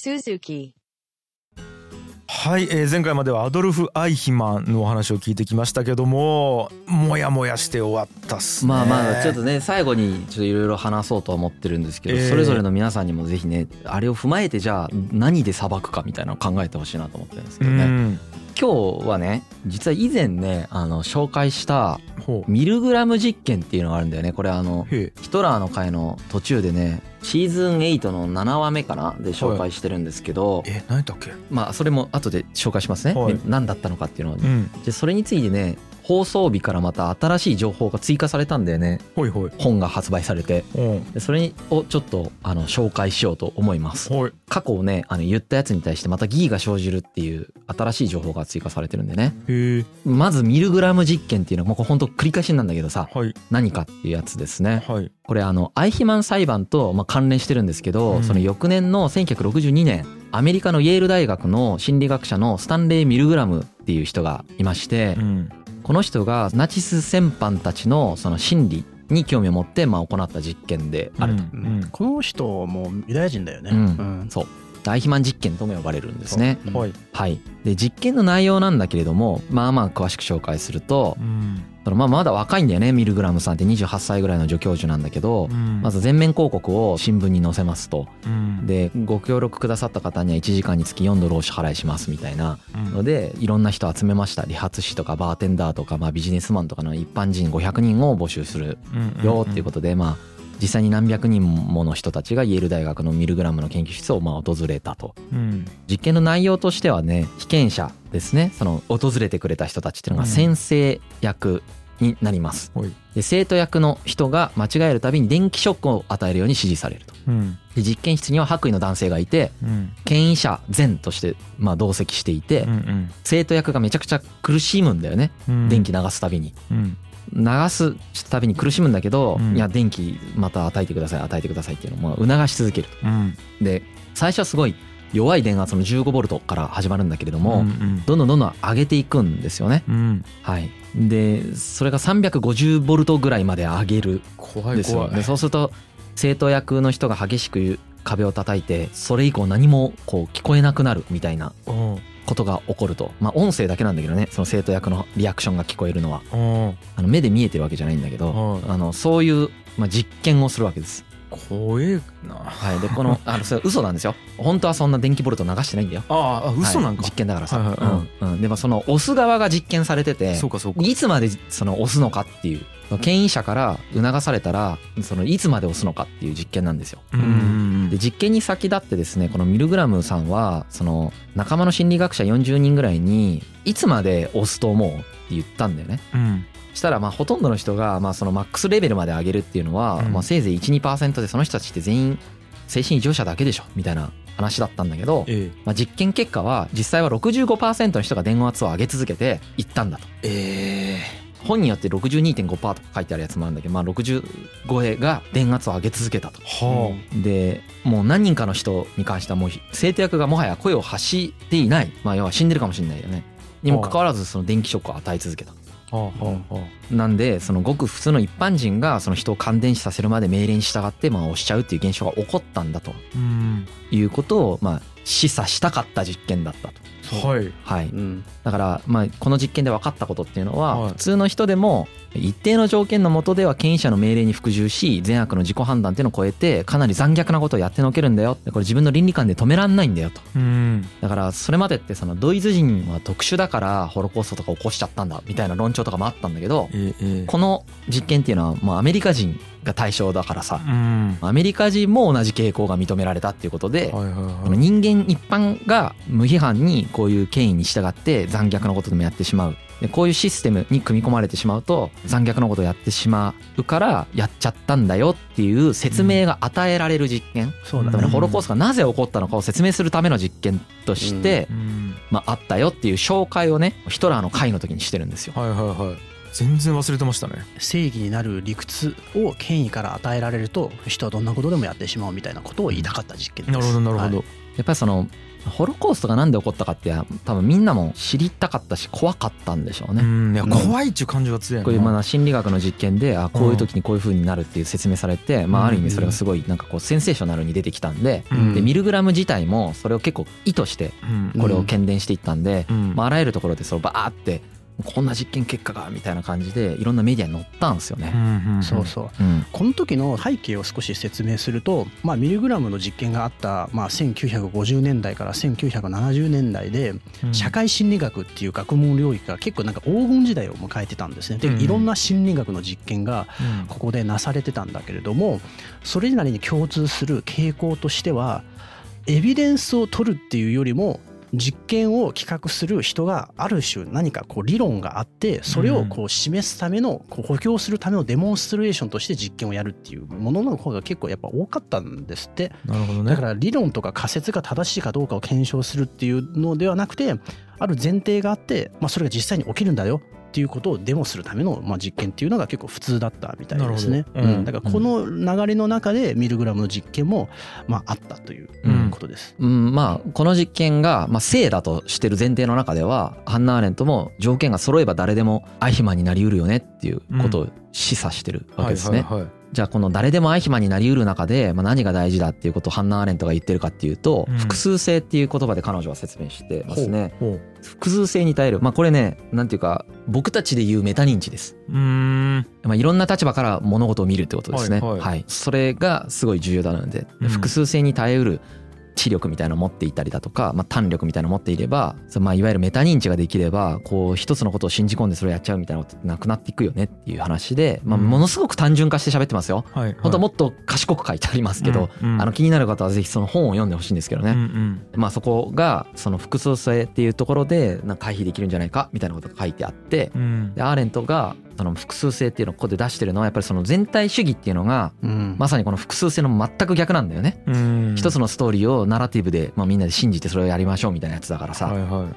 Suzuki. はい、えー前回まではアドルフ・アイヒマンのお話を聞いてきましたけどももやもやして終わったっすね。まあまあちょっとね最後にちょっといろいろ話そうとは思ってるんですけど、ええそれぞれの皆さんにもぜひねあれを踏まえてじゃあ何で裁くかみたいなのを考えてほしいなと思ってるんですけうどね、ん。今日はね実は以前ねあの紹介したほう。ミルグラム実験っていうのがあるんだよね。これあのヒトラーの回の途中でねシーズン8の7話目かなで紹介してるんですけど、え何だっけ？まあそれも後で紹介しますね、はい。何だったのかっていうのをうん。でそれについてね放送日からまた新しい情報が追加されたんだよね。ほいほい。本が発売されて。うん。でそれをちょっとあの紹介しようと思います。ほい。過去をねあの言ったやつに対してまた疑義が生じるっていう新しい情報が追加されてるんでね。まずミルグラム実験っていうのはもうこれ本当繰り返しなんだけどさはい。何かっていうやつですね。はい。これあのアイヒマン裁判とまあ関連してるんですけど、うん。その翌年の1962年アメリカのイェール大学の心理学者のスタンレー・ミルグラムっていう人がいまして、うん。この人がナチス戦犯たちのその心理に興味を持ってまあ行った実験であると。うん。この人もユダヤ人だよね。うん。そう。アイヒマン実験とも呼ばれるんですね。う。んはい。はい、で実験の内容なんだけれどもまあまあ詳しく紹介するとうんそのまあまだ若いんだよねミルグラムさんって。28歳ぐらいの助教授なんだけど、うん。まず全面広告を新聞に載せますと。うん。でご協力くださった方には1時間につき4ドルお支払いしますみたいなうん。のでいろんな人集めました。理髪師とかバーテンダーとかまあビジネスマンとかの一般人500人を募集するうん。よっていうことでまあ実際に何百人もの人たちがイェール大学のミルグラムの研究室をまあ訪れたと。うん。実験の内容としてはね被験者ですね。その訪れてくれた人たちっていうのが先生役になります。はい。で生徒役の人が間違えるたびに電気ショックを与えるように指示されると。うん。で実験室には白衣の男性がいてうん。権威者前としてまあ同席していてうん。生徒役がめちゃくちゃ苦しむんだよね。うん。電気流すたびに。うん流すたびに苦しむんだけど、うん。いや電気また与えてください与えてくださいっていうのをまあ促し続ける。うん。とで最初はすごい弱い電圧の15ボルトから始まるんだけれども、うんどんどんどんどん上げていくんですよね。うん。はい。でそれが350ボルトぐらいまで上げる怖いんですよ。怖そうすると生徒役の人が激しく壁を叩いてそれ以降何もこう聞こえなくなるみたいなうん。ことが起こると。まあ音声だけなんだけどね。その生徒役のリアクションが聞こえるのは。うん。あの目で見えてるわけじゃないんだけど、はいあのそういう、まあ、実験をするわけです。怖えな。はい、でこのあのそれ嘘なんですよ。本当はそんな電気ボルト流してないんだよ。ああ嘘なんか。はい実験だからさ、はいはいうん。うん、でもその押す側が実験されててそうかそうか。いつまでその押すのかっていう。権威者から促されたらそのいつまで押すのかっていう実験なんですよ。うんうんで実験に先立ってですねこのミルグラムさんはその仲間の心理学者40人ぐらいにいつまで押すと思うって言ったんだよね。うんしたらまあほとんどの人がまあそのマックスレベルまで上げるっていうのはうんまあせいぜい12%でその人たちって全員精神異常者だけでしょみたいな話だったんだけどえまあ実験結果は実際は65%の人が電圧を上げ続けていったんだと。え本によって62.5%とか書いてあるやつもあるんだけどまあ60超えが電圧を上げ続けたと。はでもう何人かの人に関してはもう生徒役がもはや声を発していない。まあ要は死んでるかもしれないよね。にもかかわらずその電気ショックを与え続けた。あはあはあ。はなんでそのごく普通の一般人がその人を感電死させるまで命令に従ってまあ押しちゃうっていう現象が起こったんだと。うん。いうことをまあ示唆したかった実験だったと。はい。はい、うん。だからまあこの実験で分かったことっていうのははい。普通の人でも一定の条件の下では権威者の命令に服従し善悪の自己判断っていうのを超えてかなり残虐なことをやってのけるんだよでこれ自分の倫理観で止めらんないんだよと。うん。だからそれまでってそのドイツ人は特殊だからホロコーストとか起こしちゃったんだみたいな論調とかもあったんだけどえええこの実験っていうのはもうアメリカ人が対象だからさ。うん。アメリカ人も同じ傾向が認められたっていうことではいはいはい。人間一般が無批判にこういう権威に従って残虐なことでもやってしまう。でこういうシステムに組み込まれてしまうと残虐なことをやってしまうからやっちゃったんだよっていう説明が与えられる実験。そうだね。だからホロコーストがなぜ起こったのかを説明するための実験として、うん。まあ、あったよっていう紹介をねヒトラーの会の時にしてるんですよ。はいはいはい全然忘れてましたね。正義になる理屈を権威から与えられると人はどんなことでもやってしまうみたいなことを言いたかった実験です。なるほどなるほど、はい。やっぱりそのホロコーストがなんで起こったかって多分みんなも知りたかったし怖かったんでしょうね。うんいや怖いっちゅう感情が強いな。こういうまだ心理学の実験であこういう時にこういう風になるっていう説明されて、まあ、ある意味それがすごいなんかこうセンセーショナルに出てきたんでうん。でミルグラム自体もそれを結構意図してうん。これを懸念していったんで、うん。まあ、あらゆるところでそのバーってこんな実験結果がみたいな感じでいろんなメディアに載ったんですようね。そうそう。うん。この時の背景を少し説明すると、まあ、ミルグラムの実験があった、まあ、1950年代から1970年代でうん。社会心理学っていう学問領域が結構なんか黄金時代を迎えてたんですね。でうん。いろんな心理学の実験がうん。ここでなされてたんだけれどもそれなりに共通する傾向としてはエビデンスを取るっていうよりも実験を企画する人がある種何かこう理論があってそれをこう示すためのこう補強するためのデモンストレーションとして実験をやるっていうものの方が結構やっぱ多かったんですって。なるほどね。だから理論とか仮説が正しいかどうかを検証するっていうのではなくてある前提があって、まあ、それが実際に起きるんだよっていうことをデモするためのまあ実験っていうのが結構普通だったみたいですね。うんうんだからこの流れの中でミルグラムの実験もまああったといううんことです。うん、まあこの実験が、まあ、正だとしてる前提の中ではハンナ・アーレントも条件が揃えば誰でもアイヒマンになりうるよねっていうことを示唆してるわけですね。はいはいはいじゃあこの誰でもアイヒマンになりうる中で、まあ、何が大事だっていうことをハンナ・アーレントが言ってるかっていうと、うん複数性っていう言葉で彼女は説明してますね。複数性に耐える。まあこれね、なんていうか僕たちで言うメタ認知です。うーんまあ、いろんな立場から物事を見るってことですね。はいはいそれがすごい重要だなので、うん複数性に耐えうる知力みたいなのを持っていたりだとか、まあ、胆力みたいなのを持っていれば、そのまあいわゆるメタ認知ができれば、こう一つのことを信じ込んでそれをやっちゃうみたいなことってなくなっていくよねっていう話で、まあ、うん。ものすごく単純化して喋ってますよ。はいはい。本当はもっと賢く書いてありますけど、うんうん。あの気になる方はぜひその本を読んでほしいんですけどね。うんうん。まあそこがその複数性っていうところでなんか回避できるんじゃないかみたいなことが書いてあって、うん。でアーレントがその複数性っていうのをここで出してるのはやっぱりその全体主義っていうのがうん。まさにこの複数性の全く逆なんだよね。うん。一つのストーリーをナラティブで、まあ、みんなで信じてそれをやりましょうみたいなやつだからさ、はいはい。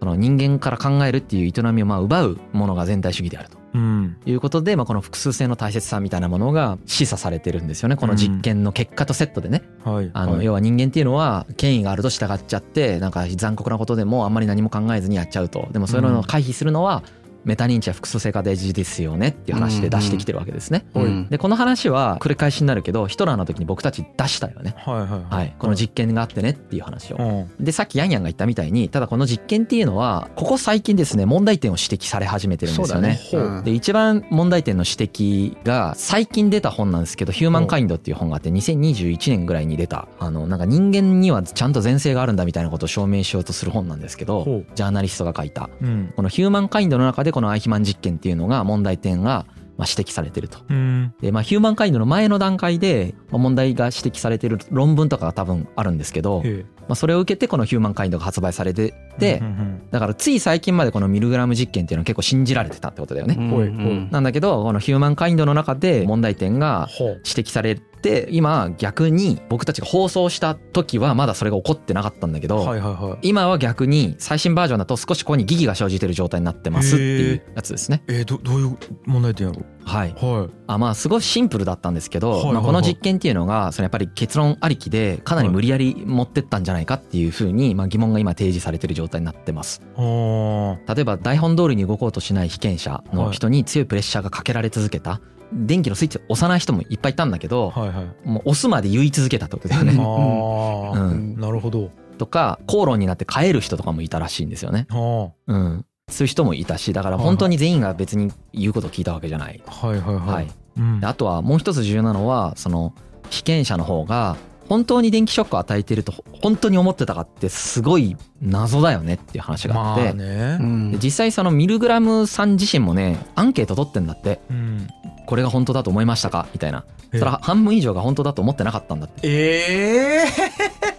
その人間から考えるっていう営みをまあ奪うものが全体主義であると。うん。いうことで、まあ、この複数性の大切さみたいなものが示唆されてるんですよね。この実験の結果とセットでね。はい。あのはい。要は人間っていうのは権威があると従っちゃってなんか残酷なことでもあんまり何も考えずにやっちゃうと。でもそういうのを回避するのはメタ認知や複数性が大事ですよねっていう話で出してきてるわけですね。うん。でこの話は繰り返しになるけどヒトラーの時に僕たち出したよね。はいはいはい、この実験があってねっていう話を。うん。でさっきヤンヤンが言ったみたいにただこの実験っていうのはここ最近ですね問題点を指摘され始めてるんですよね。そうだね。で一番問題点の指摘が最近出た本なんですけど「ヒューマンカインド」っていう本があって2021年ぐらいに出たあのなんか人間にはちゃんと前世があるんだみたいなことを証明しようとする本なんですけどジャーナリストが書いた。うん。このヒューマンカインドの中でこのアイヒマン実験っていうのが問題点がまあ指摘されてると。うん。でまあヒューマンカインドの前の段階でまあ問題が指摘されてる論文とかが多分あるんですけど、まあ、それを受けてこのヒューマンカインドが発売されててうんうんだからつい最近までこのミルグラム実験っていうのは結構信じられてたってことだよね。うんうんなんだけどこのヒューマンカインドの中で問題点が指摘されて今逆に僕たちが放送した時はまだそれが起こってなかったんだけど、はいはいはい。今は逆に最新バージョンだと少しここに疑義が生じてる状態になってますっていうやつですね。えーどどういう問題点やろはい、はい。あまあすごいシンプルだったんですけど、はいはいはい。まあ、この実験っていうのがそのやっぱり結論ありきでかなり無理やり持ってったんじゃないかっていうふうにまあ疑問が今提示されてる状態になってます。例えば台本通りに動こうとしない被験者の人に強いプレッシャーがかけられ続けた電気のスイッチを押さない人もいっぱいいたんだけどはいはい。もう押すまで言い続けたってことだよね。ああうん。なるほど。とか口論になって帰る人とかもいたらしいんですよね。あ。うん、そういう人もいたしだから本当に全員が別に言うことを聞いたわけじゃない。あはいはいはい。はい、うん。であとはもう一つ重要なのはその被験者の方が本当に電気ショックを与えていると本当に思ってたかってすごい謎だよねっていう話があって、まあね。実際そのミルグラムさん自身もねアンケート取ってんだって。うん。これが本当だと思いましたかみたいな。えそれは半分以上が本当だと思ってなかったんだって。え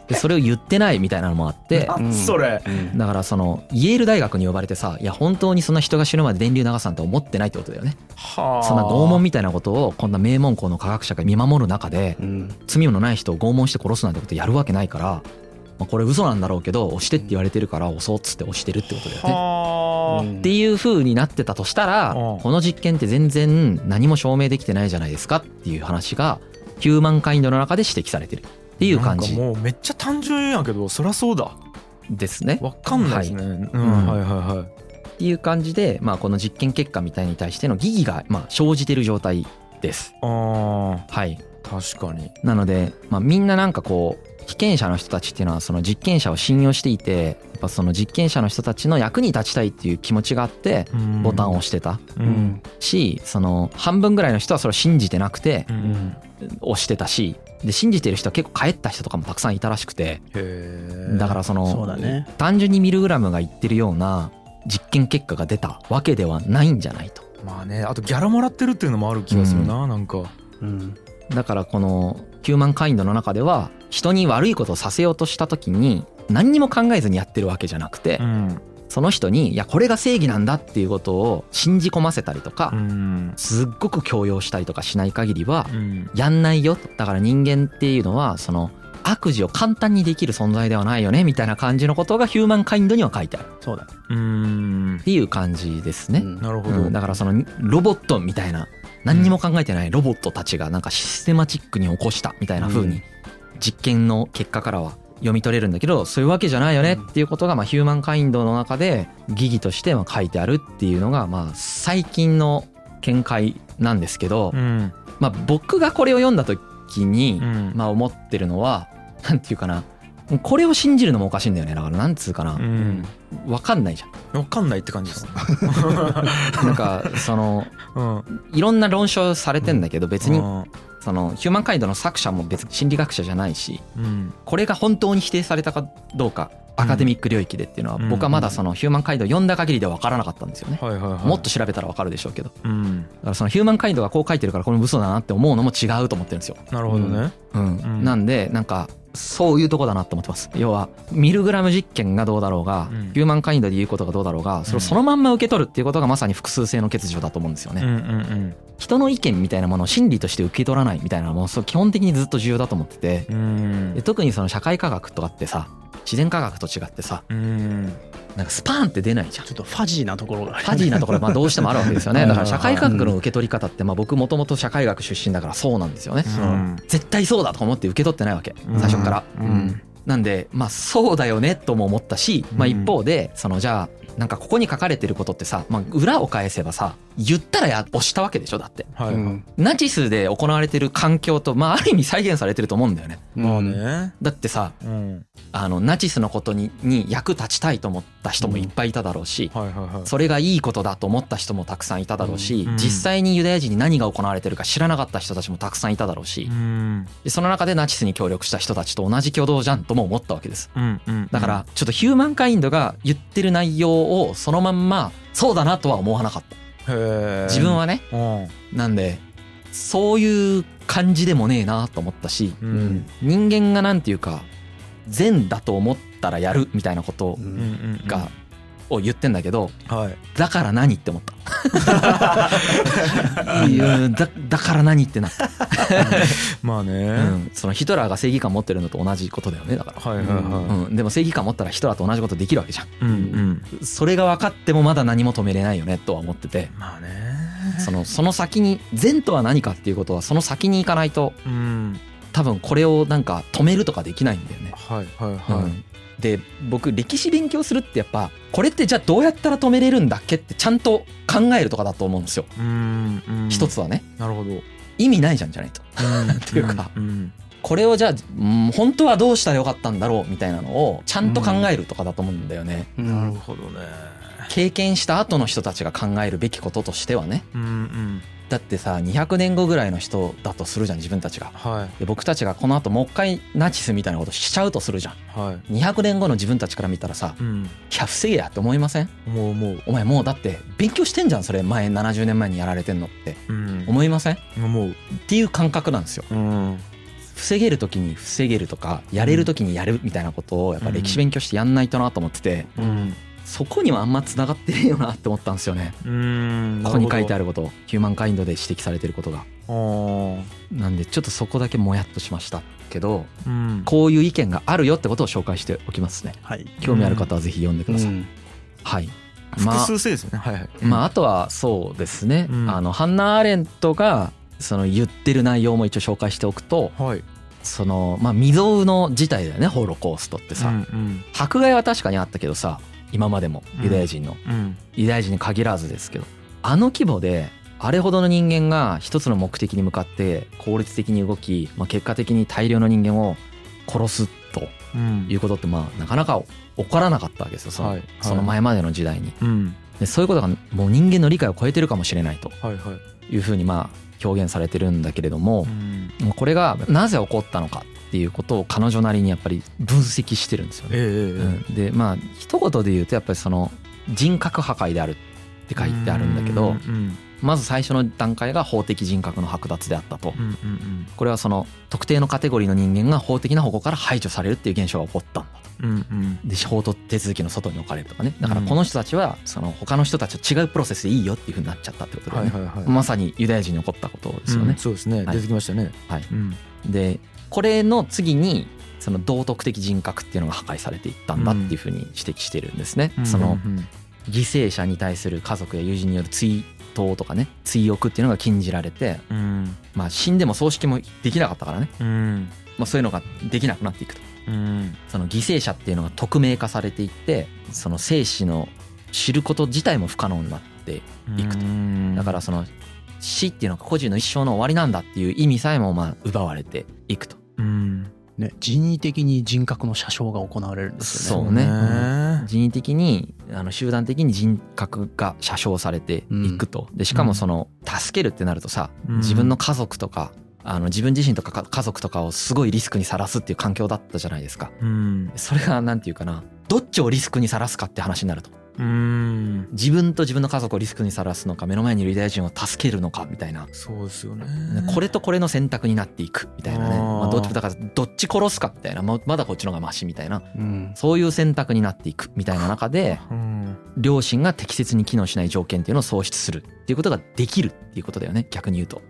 でそれを言ってないみたいなのもあってそれ。うん。だからそのイェール大学に呼ばれてさいや本当にそんな人が死ぬまで電流流すなんて思ってないってことだよね。はあ。そんな拷問みたいなことをこんな名門校の科学者が見守る中でうん。罪のない人を拷問して殺すなんてことやるわけないから、まあ、これ嘘なんだろうけど押してって言われてるから押そうっつって押してるってことだよね。っていう風になってたとしたらうん。この実験って全然何も証明できてないじゃないですかっていう話がヒューマンカインドの中で指摘されてるっていう感じ。もうめっちゃ単純やけどそりゃそうだ。ですね。わかんないですね、うん。はいはいはい。っていう感じで、まあ、この実験結果みたいに対しての疑義がまあ生じてる状態です。あはい、ー確かに。なので、まあ、みんななんかこう被験者の人たちっていうのはその実験者を信用していてやっぱその実験者の人たちの役に立ちたいっていう気持ちがあってボタンを押してた。ううん。んしその半分ぐらいの人はそれを信じてなくてううん。ん押してたしで信じてる人は結構帰った人とかもたくさんいたらしくてへえだからそのそうだね。単純にミルグラムが言ってるような実験結果が出たわけではないんじゃないと。まあねあとギャラもらってるっていうのもある気がするな、なんか。うんだからこのヒューマンカインドの中では人に悪いことをさせようとした時に何にも考えずにやってるわけじゃなくてん。その人にいやこれが正義なんだっていうことを信じ込ませたりとかうん。すっごく強要したりとかしない限りはうん。やんないよ。とだから人間っていうのはその悪事を簡単にできる存在ではないよねみたいな感じのことがヒューマンカインドには書いてある。そうだ。ねうん。っていう感じですね。うん。なるほど、うん、だからそのロボットみたいな何にも考えてないロボットたちがなんかシステマチックに起こしたみたいな風に実験の結果からは読み取れるんだけどそういうわけじゃないよねっていうことがまあヒューマンカインドの中で疑義としてまあ書いてあるっていうのがまあ最近の見解なんですけどうん。まあ僕がこれを読んだ時にうん。まあ思ってるのはなんていうかな。これを信じるのもおかしいんだよね。だからなんつうかうなん。わかんないじゃん。わかんないって感じです。ね なんかそのうん。いろんな論証されてんだけど別にうんそのヒューマンカインドの作者も別に心理学者じゃないしうん。これが本当に否定されたかどうかアカデミック領域でっていうのはうん。僕はまだそのヒューマンカインドを読んだ限りでは分からなかったんですよね。もっと調べたら分かるでしょうけど。だうん。からそのヒューマンカインドがこう書いてるからこれも嘘だなって思うのも違うと思ってるんですよ。なるほどね。うん。うん。なんでなんかそういうとこだなと思ってます。要はミルグラム実験がどうだろうが、うん。ヒューマンカインドで言うことがどうだろうがそれをそのまんま受け取るっていうことがまさに複数性の欠如だと思うんですよね。うんうん人の意見みたいなものを真理として受け取らないみたいなのもそう基本的にずっと重要だと思ってて。うん。特にその社会科学とかってさ自然科学と違ってさうんなんかスパーンって出ないじゃん。ちょっとファジーなところがファジーなところはまあどうしてもあるわけですよね。うん。だから社会科学の受け取り方ってまあ僕もともと社会学出身だからそうなんですよね。うん。絶対そうだと思って受け取ってないわけ。うん。最初から。うん。なんでまあそうだよねとも思ったしまあ一方でそのじゃあなんかここに書かれてることってさまあ裏を返せばさ言ったらや押したわけでしょだって。はいナチスで行われてる環境とまあある意味再現されてると思うんだよね。まあね。だってさうん。あのナチスのことにに役立ちたいと思った人もいっぱいいただろうし、はいはいはい。それがいいことだと思った人もたくさんいただろうし、うん。実際にユダヤ人に何が行われてるか知らなかった人たちもたくさんいただろうし、うん。でその中でナチスに協力した人たちと同じ挙動じゃんとも思ったわけです。うんうん。だからちょっとヒューマンカインドが言ってる内容をそのまんまそうだなとは思わなかった自分はねうん。なんでそういう感じでもねえなと思ったしううん。ん人間がなんていうか善だと思ったらやるみたいなことがを言ってんだけどはい。だから何って思った。だだから何ってなった、まあね。うん、そのヒトラーが正義感持ってるのと同じことだよねだから、はいはいはうん、でも正義感持ったらヒトラーと同じことできるわけじゃん。いうんうん。それが分かってもまだ何も止めれないよねとは思ってて。まあね。そのその先に善とは何かっていうことはその先に行かないとうん。多分これをなんか止めるとかできないんだよね。はいはいはい。うん。で僕歴史勉強するってやっぱこれってじゃあどうやったら止めれるんだっけってちゃんと考えるとかだと思うんですよ。うんうん。一つはね。なるほど意味ないじゃんじゃないと。っていうかうん。これをじゃあうん本当はどうしたらよかったんだろうみたいなのをちゃんと考えるとかだと思うんだよね。うなんるほどね。経験した後の人たちが考えるべきこととしてはね。うんうんだってさ200年後ぐらいの人だとするじゃん自分たちが。はい。で僕たちがこの後もう一回ナチスみたいなことしちゃうとするじゃん。はい。200年後の自分たちから見たらさうん。いや防げやって思いません？思う思う。お前もうだって勉強してんじゃんそれ前70年前にやられてんのって。うん。思いません？っ思う。ていう感覚なんですよ。うん。防げる時に防げるとかやれる時にやるみたいなことをやっぱ歴史勉強してやんないとなと思ってて。うんそこにはあんま繋がってねえよなって思ったんですよね。うん。ここに書いてあるることヒューマンカインドで指摘されてることが。ほなんでちょっとそこだけもやっとしましたけどどうん。こういう意見があるよってことを紹介しておきますね。はい。興味ある方はぜひ読んでください、うん。はい。まあ複数性ですよね。はいはい。まああとはそうですね、うん。あのハンナ・アーレントがその言ってる内容も一応紹介しておくとはい。そのまあ未曾有の事態だよねホロコーストってさ、うん。迫害は確かにあったけどさ今までもユダヤ人の、うん。ユダヤ人に限らずですけどあの規模であれほどの人間が一つの目的に向かって効率的に動き、まあ、結果的に大量の人間を殺すとうん。いうことってまあなかなか起こらなかったわけですよ。その,、はい。その前までの時代に。うん。でそういうことがもう人間の理解を超えてるかもしれないと。はいはい。いうふうにまあ表現されてるんだけれどもう、ん。これがなぜ起こったのかっていうことを彼女なりにやっぱり分析してるんですよね。ええええうん、でまあ一言で言うとやっぱりその人格破壊であるって書いてあるんだけどうんまず最初の段階が法的人格の剥奪であったと。うんうんこれはその特定のカテゴリーの人間が法的な保護から排除されるっていう現象が起こったんだと。うんうん。で司法と手続きの外に置かれるとかね。だからこの人たちはその他の人たちと違うプロセスでいいよっていうふうになっちゃったってことだよね。はいはいはいまさにユダヤ人に起こったことですよね。うん。そうですね。はい出てきましたね。はい。うん。でこれの次にその道徳的人格っていうのが破壊されていったんだっていうふうに指摘してるんですね。そのうん犠牲者に対する家族や友人による追悼とかね追憶っていうのが禁じられて、うん。まあ、死んでも葬式もできなかったからね、うん。まあ、そういうのができなくなっていくと。うん。その犠牲者っていうのが匿名化されていってその生死の知ること自体も不可能になっていくと。うん。だからその死っていうのが個人の一生の終わりなんだっていう意味さえもまあ奪われていくと。うん。ね、人為的に人格の詐称が行われるんですよね。そうね。ね人為的にあの集団的に人格が詐称されていくと。でしかもその助けるってなるとさうん。自分の家族とかあの自分自身とかか家族とかをすごいリスクにさらすっていう環境だったじゃないですか。うん。それがなんていうかなどっちをリスクにさらすかって話になると。うん自分と自分の家族をリスクにさらすのか目の前にいるユダヤ人を助けるのかみたいな。そうですよね。これとこれの選択になっていくみたいなね。まあどっちだからどっち殺すかみたいな。ままだこっちの方がマシみたいな。うん。そういう選択になっていくみたいな中でうん。両親が適切に機能しない条件っていうのを創出するっていうことができるっていうことだよね。逆に言うと。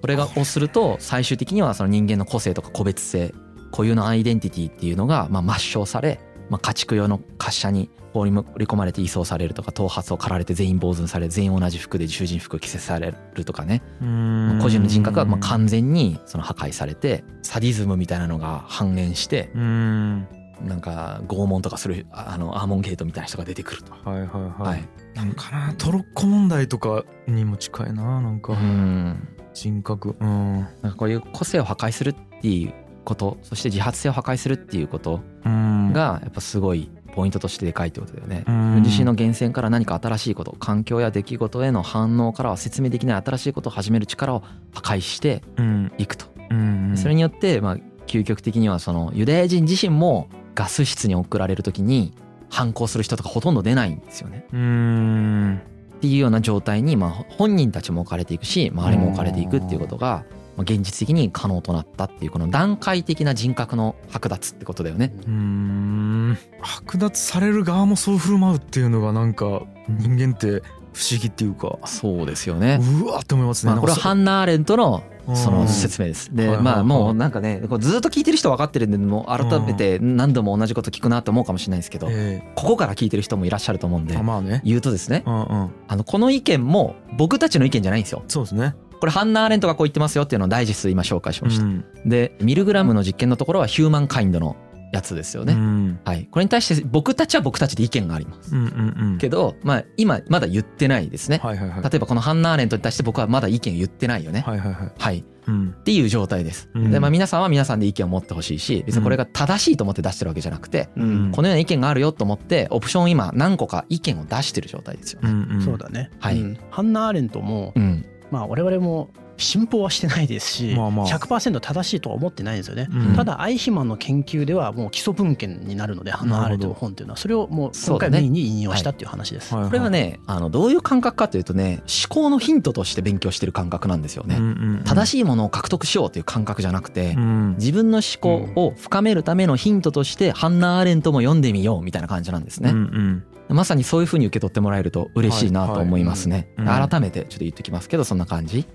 これがをすると最終的にはその人間の個性とか個別性固有のアイデンティティっていうのがまあ抹消され、まあ、家畜用の滑車に放り込まれて移送されるとか頭髪を刈られて全員坊主にされ全員同じ服で囚人服を着せされるとかね。うん。個人の人格がまあ完全にその破壊されてサディズムみたいなのが半減してうん。なんか拷問とかするああのアーモンゲートみたいな人が出てくると。はいはいははいい、なんかなトロッコ問題とかにも近いななんか。うん。人格。うん。なんかこういう個性を破壊するっていうことそして自発性を破壊するっていうことうんがやっぱすごいポイントとしてでかいってことだよね。うん自身の源泉から何か新しいこと環境や出来事への反応からは説明できない新しいことを始める力を破壊してうんいくと。うんそれによってまあ究極的にはそのユダヤ人自身もガス室に送られる時に反抗する人とかほとんど出ないんですよね。うんっていうような状態にまあ本人たちも置かれていくし周りも置かれていくっていうことがまあ現実的に可能となったっていうこの段階的な人格の剥奪ってことだよね。うん。剥奪される側もそう振る舞うっていうのがなんか人間って不思議っていうか。そうですよね。うわって思いますね。まあこれはハンナ・アーレントのその説明です。でまあもうなんかねこうずっと聞いてる人分かってるんでもう改めて何度も同じこと聞くなと思うかもしれないですけどえここから聞いてる人もいらっしゃると思うんでえあまあね。言うとですねうんうん。あのこの意見も僕たちの意見じゃないんですよ。そうですねこれハンナ・アーレントがこう言ってますよっていうのをダイジェストで今紹介しました。うんでミルグラムの実験のところはヒューマンカインドのやつですようね。んはい、これに対して僕たちは僕たちで意見があります。うんうんうんけど、まあ、今まだ言ってないですね。はいはいはい例えばこのハンナ・アーレントに対して僕はまだ意見言ってないよね。はいはいはいはい。うんっていう状態です。うんで、まあ皆さんは皆さんで意見を持ってほしいし、別にこれが正しいと思って出してるわけじゃなくて、うんこのような意見があるよと思って、オプションを今何個か意見を出してる状態ですよね。うんうんそうだね。はいうんハンナ・アーレントも、うん。まあ我々も信奉はしてないですし、まあまあ100%正しいとは思ってないんですよね。うんただアイヒマンの研究ではもう基礎文献になるのでハンナ・アーレントの本っていうのはそれをもう今回メインに引用したっていう話です。はいはいこれはね、あの、どういう感覚かというとね、思考のヒントとして勉強してる感覚なんですよね。正ししいものを獲得しようという感覚じゃなくて、うん自分の思考を深めるためのヒントとして、ハンナ・アーレントも読んでみようみたいな感じなんですね。うんうんまさにそういうふうに受け取ってもらえると嬉しいなと思いますね。はいはいうん改めてちょっと言っておきますけど、そんな感じ。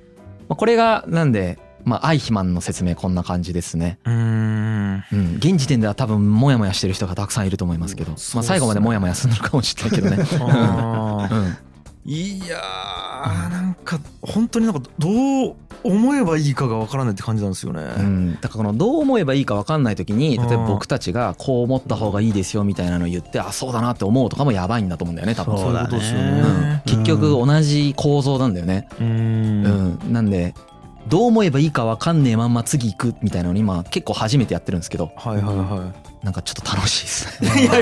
まあこれが、なんで、まあ、アイヒマンの説明こんな感じですね。うんうん。現時点では多分、もやもやしてる人がたくさんいると思いますけど、まあ、最後までもやもやするのかもしれないけどね。うん。いやーなんか本当になんかどう思えばいいかがわからないって感じなんですよね。うん、だからこのどう思えばいいか分かんない時に例えばうん僕たちがこう思った方がいいですよみたいなのを言ってあそうだなって思うとかもやばいんだと思うんだよね多分。そうだね。そうん。ね。結局同じ構造なんだよね、ううん。ん。なんでどう思えばいいか分かんねえまんま次行くみたいなのに今結構初めてやってるんですけど。はいはいはなんかちょっと楽しいですね。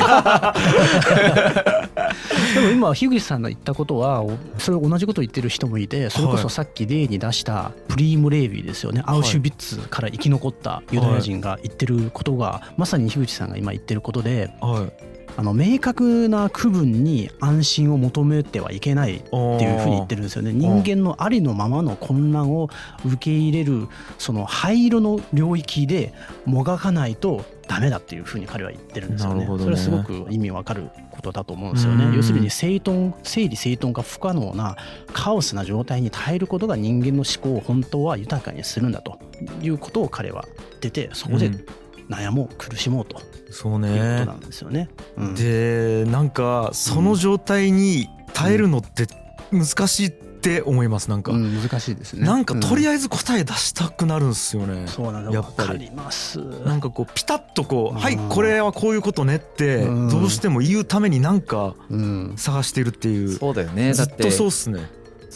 でも今樋口さんが言ったことはおそれ同じこと言ってる人もいてそれこそさっき例に出したプリーム・レービーですよねアウシュビッツから生き残ったユダヤ人が言ってることがまさに樋口さんが今言ってることでい。はい。あの明確な区分に安心を求めてはいけないっていうふうに言ってるんですよね人間のありのままの混乱を受け入れるその灰色の領域でもがかないとダメだっていうふうに彼は言ってるんですよね。ね。それはすごく意味わかることだと思うんですようん。ね要するに整頓整理整頓が不可能なカオスな状態に耐えることが人間の思考を本当は豊かにするんだということを彼は言っててそこでうん。悩もう苦しもうとそうね。な。んですよね。うん。でなんかその状態に耐えるのって難しいって思いますなんか、うん難しいですね。なんかとりああえず答え出したくなるんですよね、そうなんだ。わやっぱりかります。なんかこうピタッとこう「うんはいこれはこういうことね」ってうんどうしても言うためになんかうん。探してるっていうそうだよね。だっずってとそうっすね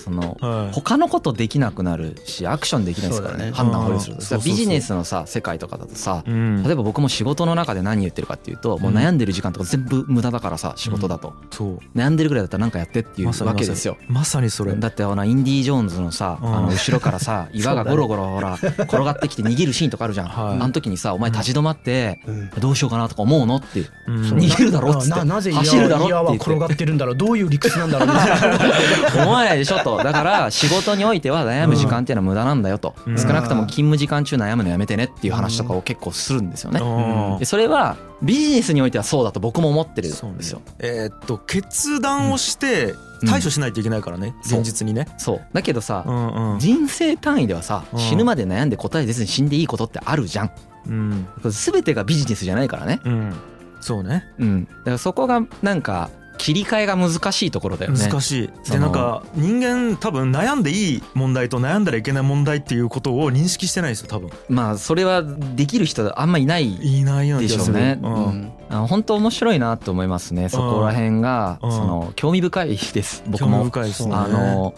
そのはい。他のことできなくなるしアクションできないですからね。ね。判断をするとうん。そうそうそうビジネスのさ世界とかだとさうん。例えば僕も仕事の中で何言ってるかっていうともう悩んでる時間とか全部無駄だからさ仕事だと。そう。悩んでるぐらいだったら何かやってっていうわけですよ。まさにそれ。だってあのインディ・ージョーンズのさ、うん。あの後ろからさ 岩がゴロゴロほら 転がってきて逃げるシーンとかあるじゃん、はい。あの時にさお前立ち止まってうん。どうしようかなとか思うのってうん。逃げるだろっつって。ななぜ走るだろって岩は言って。転がってるんだろう。どういう理屈なんだろう。みたいな思わないでしょとだから仕事においては悩む時間っていうのは無駄なんだよと。うん。少なくとも勤務時間中悩むのやめてねっていう話とかを結構するんですよね。うん。でそれはビジネスにおいてはそうだと僕も思ってるそうんねですよ。えーっと決断をして対処しないといけないからね。そう前日にね。そう。だけどさうんうん。人生単位ではさうん。死ぬまで悩んで答え出ずに死んでいいことってあるじゃん。うん。全てがビジネスじゃないからね。うん。そうね。うん。だからそこがなんか切り替えが難しいところだよね。難しい。でなんか人間多分悩んでいい問題と悩んだらいけない問題っていうことを認識してないですよ多分。まあそれはできる人あんまいないいないような気がする。でしょうね。うん。うん。あ本当面白いなと思いますねそこら辺がうん。その興味深いです。僕興味も深いですね。あの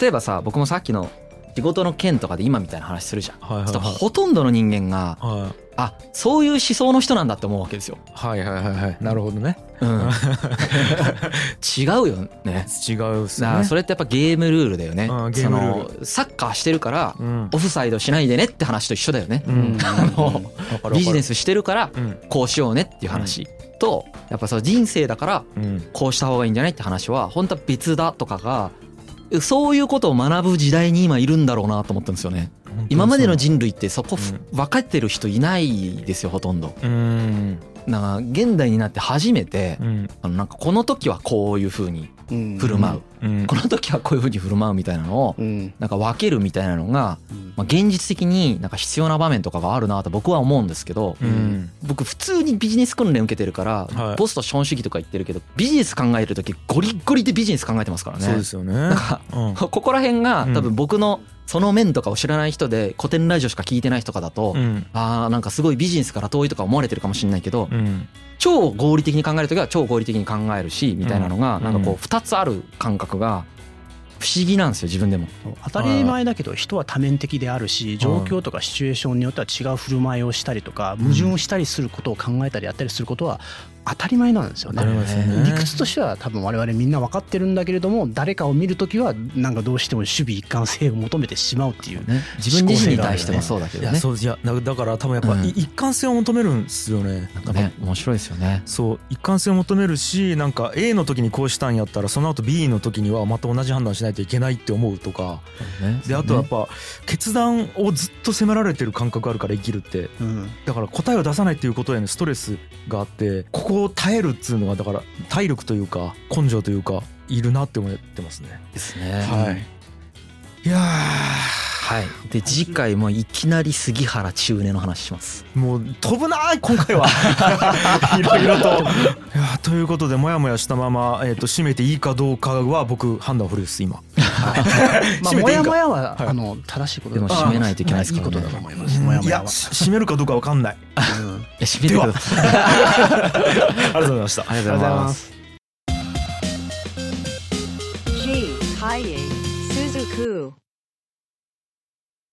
例えばさ僕もさっきの仕事の件とかで今みたいな話するじゃん。はいはいはい。ほとんどの人間がはい。あそういう思想の人なんだって思うわけですよ、はいはいはいはい。なるほどね。うん、違うよね。違うっすね。それってやっぱゲームルールだよね。そームルーのサッカーしてるからうん。オフサイドしないでねって話と一緒だよね、うん。あのビジネススしてるからうん。こうしようねっていう話。とやっぱその人生だからうん。こうした方がいいんじゃないって話は本当は別だとかがそういうことを学ぶ時代に今いるんだろうなと思ったんですよね。今までの人類ってそこうん。分かってる人いないですよほとんど。うん。なんか現代になって初めてうん。あのなんかこの時はこういう風にうん振る舞う。うん。この時はこういう風に振る舞うみたいなのをうん。なんか分けるみたいなのがまあ現実的になんか必要な場面とかがあるなと僕は思うんですけどうん。僕普通にビジネス訓練受けてるからはい。ポスト資本主義とか言ってるけどビジネス考える時ゴリッゴリでビジネス考えてますからね。そうですよね。なんかうん。ここら辺がうん。多分僕のその面とかを知らない人で古典ラジオしか聞いてない人とかだと、うん。あーなんかすごいビジネスから遠いとか思われてるかもしれないけど、うん。超合理的に考える時は超合理的に考えるしみたいなのがうん。なんかこう2つある感覚が不思議なんですよ自分でも。当たり前だけど人は多面的であるし状況とかシチュエーションによっては違う振る舞いをしたりとか矛盾をしたりすることを考えたりやったりすることは当たり前なんですよね。ね。理屈としては多分我々みんな分かってるんだけれども誰かを見るときはなんかどうしても守備一貫性を求めてしまうっていうね、自分自身に対してもそうだけいやどね。そういやだだから多分やっぱうん。い一貫性を求めるんですよね。なんかね。面白いですよね。そう。一貫性を求めるしなんか A の時にこうしたんやったらその後 B の時にはまた同じ判断しないといけないって思うとか。であとはやっぱ決断をずっと迫られてる感覚あるから生きるって。うん。だから答えを出さないっていうことへのストレスがあってこここを耐えるっつうのはだから体力というか根性というかいるなって思ってますね。ですね。はい。いやはい、で次回もいきなり杉原千畝の話します。もう飛ぶな今回は。いろいろと。いやということでもやもやしたまま、えーと、締めていいかどうかは僕判断古いです今、まあ、もやもやは、あの正しいことでも締めないといけないですから、ね、いいことだと思います、や締めるかどうかわかんない、うん。や締めてくださいありがとうございました。ありがとうございます。